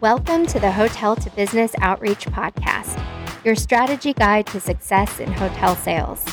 Welcome to the Hotel to Business Outreach Podcast, your strategy guide to success in hotel sales.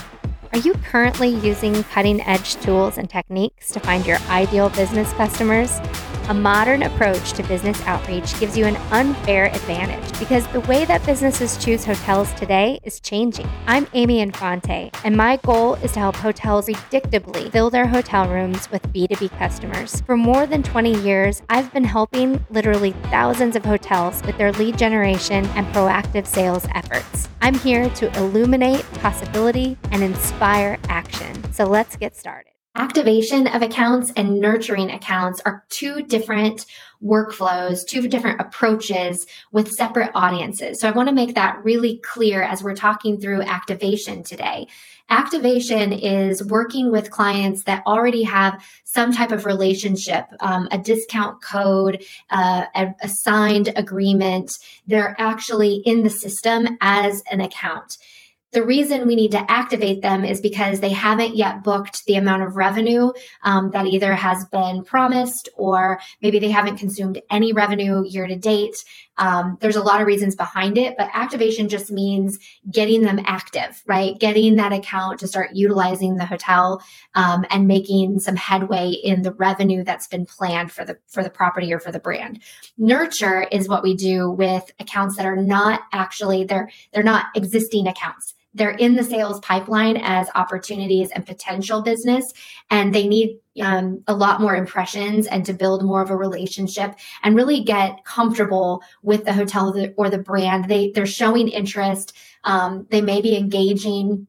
Are you currently using cutting edge tools and techniques to find your ideal business customers? A modern approach to business outreach gives you an unfair advantage because the way that businesses choose hotels today is changing. I'm Amy Infante, and my goal is to help hotels predictably fill their hotel rooms with B2B customers. For more than 20 years, I've been helping literally thousands of hotels with their lead generation and proactive sales efforts. I'm here to illuminate possibility and inspire action. So let's get started. Activation of accounts and nurturing accounts are two different workflows, two different approaches with separate audiences. So I want to make that really clear as we're talking through activation today. Activation is working with clients that already have some type of relationship, um, a discount code, uh, a, a signed agreement. They're actually in the system as an account. The reason we need to activate them is because they haven't yet booked the amount of revenue um, that either has been promised or maybe they haven't consumed any revenue year to date. Um, there's a lot of reasons behind it, but activation just means getting them active, right? Getting that account to start utilizing the hotel um, and making some headway in the revenue that's been planned for the for the property or for the brand. Nurture is what we do with accounts that are not actually they're they're not existing accounts they're in the sales pipeline as opportunities and potential business and they need um, a lot more impressions and to build more of a relationship and really get comfortable with the hotel or the brand. They they're showing interest um, they may be engaging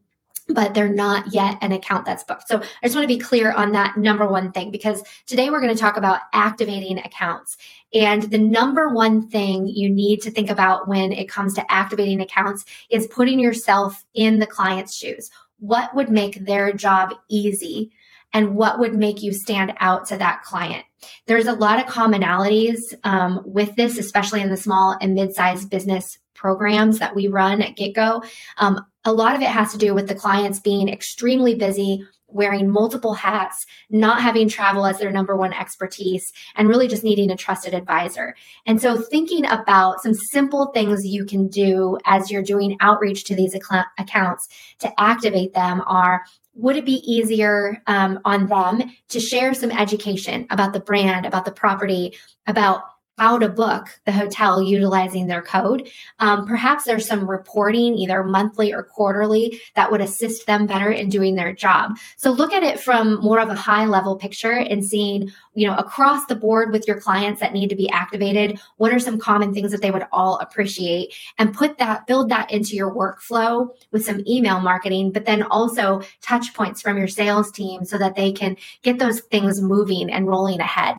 but they're not yet an account that's booked. So I just want to be clear on that number one thing because today we're going to talk about activating accounts. And the number one thing you need to think about when it comes to activating accounts is putting yourself in the client's shoes. What would make their job easy? And what would make you stand out to that client? There's a lot of commonalities um, with this, especially in the small and mid-sized business programs that we run at GetGo. Um, a lot of it has to do with the clients being extremely busy, wearing multiple hats, not having travel as their number one expertise, and really just needing a trusted advisor. And so, thinking about some simple things you can do as you're doing outreach to these ac- accounts to activate them are would it be easier um, on them to share some education about the brand, about the property, about how to book the hotel utilizing their code. Um, perhaps there's some reporting, either monthly or quarterly, that would assist them better in doing their job. So look at it from more of a high level picture and seeing, you know, across the board with your clients that need to be activated, what are some common things that they would all appreciate and put that, build that into your workflow with some email marketing, but then also touch points from your sales team so that they can get those things moving and rolling ahead.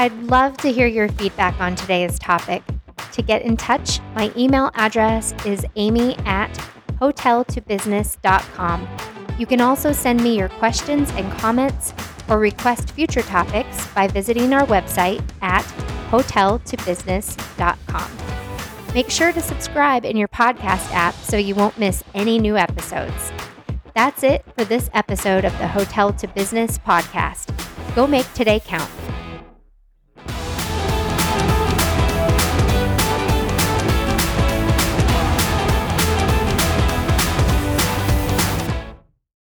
I'd love to hear your feedback on today's topic. To get in touch, my email address is amy at hoteltobusiness.com. You can also send me your questions and comments or request future topics by visiting our website at hoteltobusiness.com. Make sure to subscribe in your podcast app so you won't miss any new episodes. That's it for this episode of the Hotel to Business podcast. Go make today count.